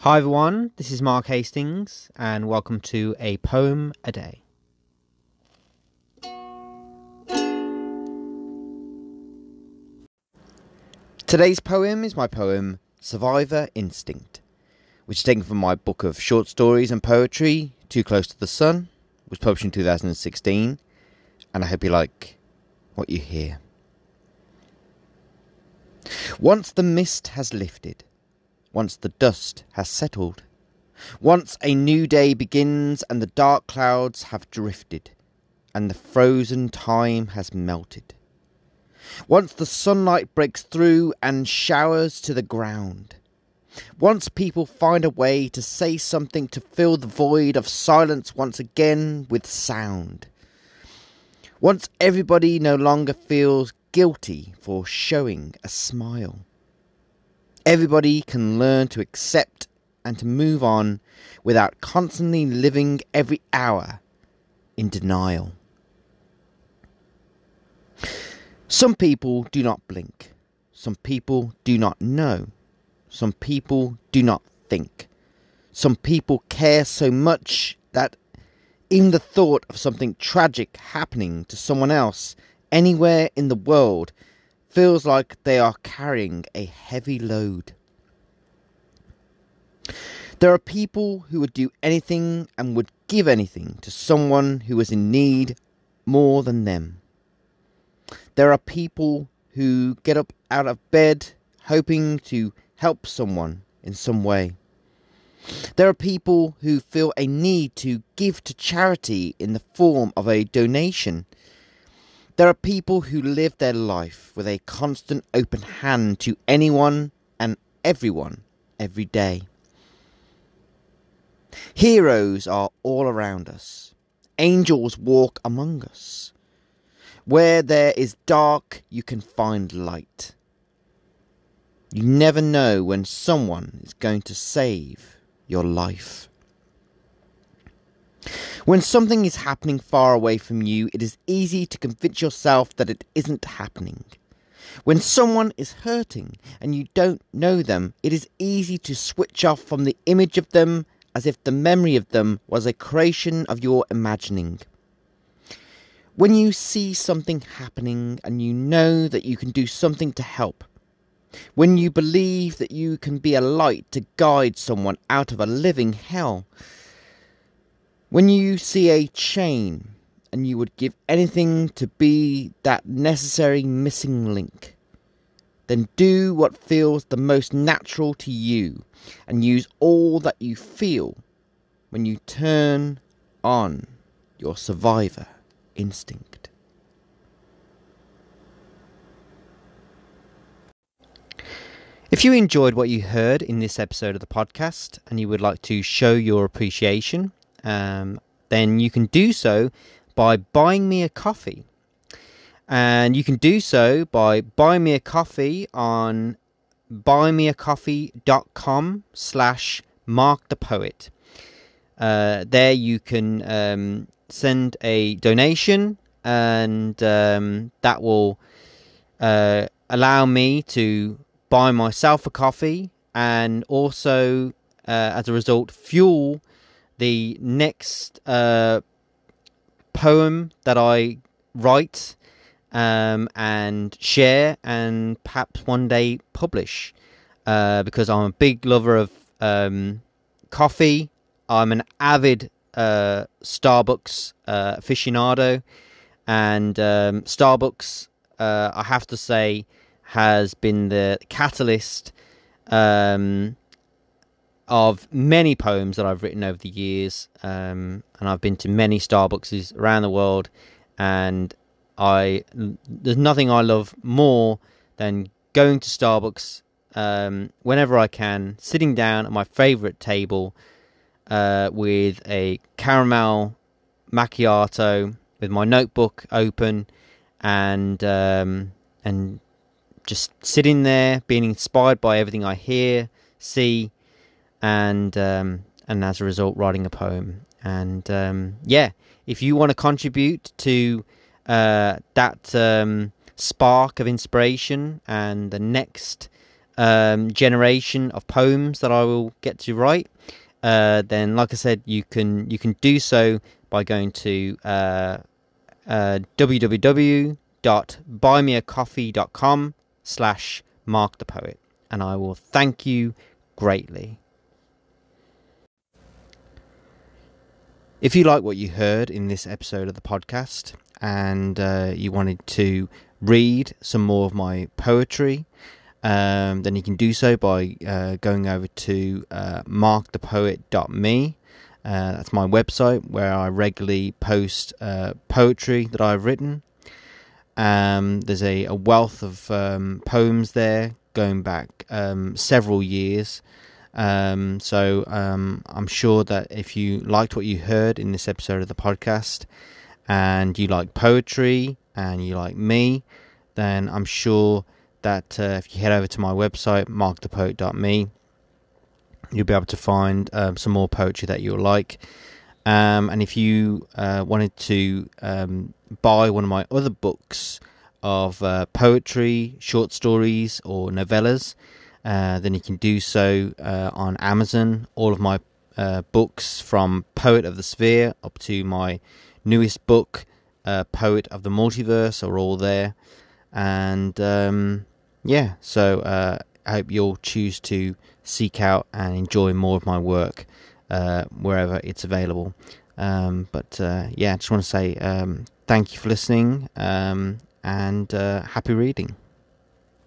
Hi everyone, this is Mark Hastings, and welcome to A Poem a Day. Today's poem is my poem Survivor Instinct, which is taken from my book of short stories and poetry, Too Close to the Sun, was published in 2016, and I hope you like what you hear. Once the mist has lifted, once the dust has settled, once a new day begins and the dark clouds have drifted, and the frozen time has melted. Once the sunlight breaks through and showers to the ground. Once people find a way to say something to fill the void of silence once again with sound. Once everybody no longer feels guilty for showing a smile. Everybody can learn to accept and to move on without constantly living every hour in denial. Some people do not blink. Some people do not know. Some people do not think. Some people care so much that even the thought of something tragic happening to someone else anywhere in the world feels like they are carrying a heavy load. There are people who would do anything and would give anything to someone who is in need more than them. There are people who get up out of bed hoping to help someone in some way. There are people who feel a need to give to charity in the form of a donation there are people who live their life with a constant open hand to anyone and everyone every day. Heroes are all around us. Angels walk among us. Where there is dark, you can find light. You never know when someone is going to save your life. When something is happening far away from you, it is easy to convince yourself that it isn't happening. When someone is hurting and you don't know them, it is easy to switch off from the image of them as if the memory of them was a creation of your imagining. When you see something happening and you know that you can do something to help, when you believe that you can be a light to guide someone out of a living hell, when you see a chain and you would give anything to be that necessary missing link, then do what feels the most natural to you and use all that you feel when you turn on your survivor instinct. If you enjoyed what you heard in this episode of the podcast and you would like to show your appreciation, um, then you can do so by buying me a coffee. And you can do so by buying me a coffee on buymeacoffee.com slash mark the poet. Uh, there you can um, send a donation and um, that will uh, allow me to buy myself a coffee and also uh, as a result fuel the next uh, poem that I write um, and share and perhaps one day publish uh, because I'm a big lover of um, coffee. I'm an avid uh, Starbucks uh, aficionado, and um, Starbucks, uh, I have to say, has been the catalyst um, of many poems that I've written over the years, um, and I've been to many Starbucks around the world, and I there's nothing I love more than going to Starbucks um, whenever I can, sitting down at my favorite table uh, with a caramel macchiato, with my notebook open, and um, and just sitting there, being inspired by everything I hear, see, and um, and as a result, writing a poem. And um, yeah, if you want to contribute to uh, that um, spark of inspiration and the next um, generation of poems that I will get to write, uh, then like I said, you can you can do so by going to uh, uh, www.buymeacoffee.com slash mark the poet and I will thank you greatly. If you like what you heard in this episode of the podcast and uh, you wanted to read some more of my poetry, um, then you can do so by uh, going over to uh, markthepoet.me. Uh, that's my website where I regularly post uh, poetry that I've written. Um, there's a, a, wealth of um, poems there going back um, several years. Um, so um, I'm sure that if you liked what you heard in this episode of the podcast and you like poetry and you like me, then I'm sure that uh, if you head over to my website, markthepoet.me, you'll be able to find um, some more poetry that you'll like. Um, and if you uh, wanted to um, buy one of my other books of uh, poetry, short stories, or novellas, uh, then you can do so uh, on Amazon. All of my uh, books, from Poet of the Sphere up to my newest book, uh, Poet of the Multiverse, are all there. And um, yeah, so uh, I hope you'll choose to seek out and enjoy more of my work wherever it's available. Um, but yeah, I just want to say um, thank you for listening um, and happy reading.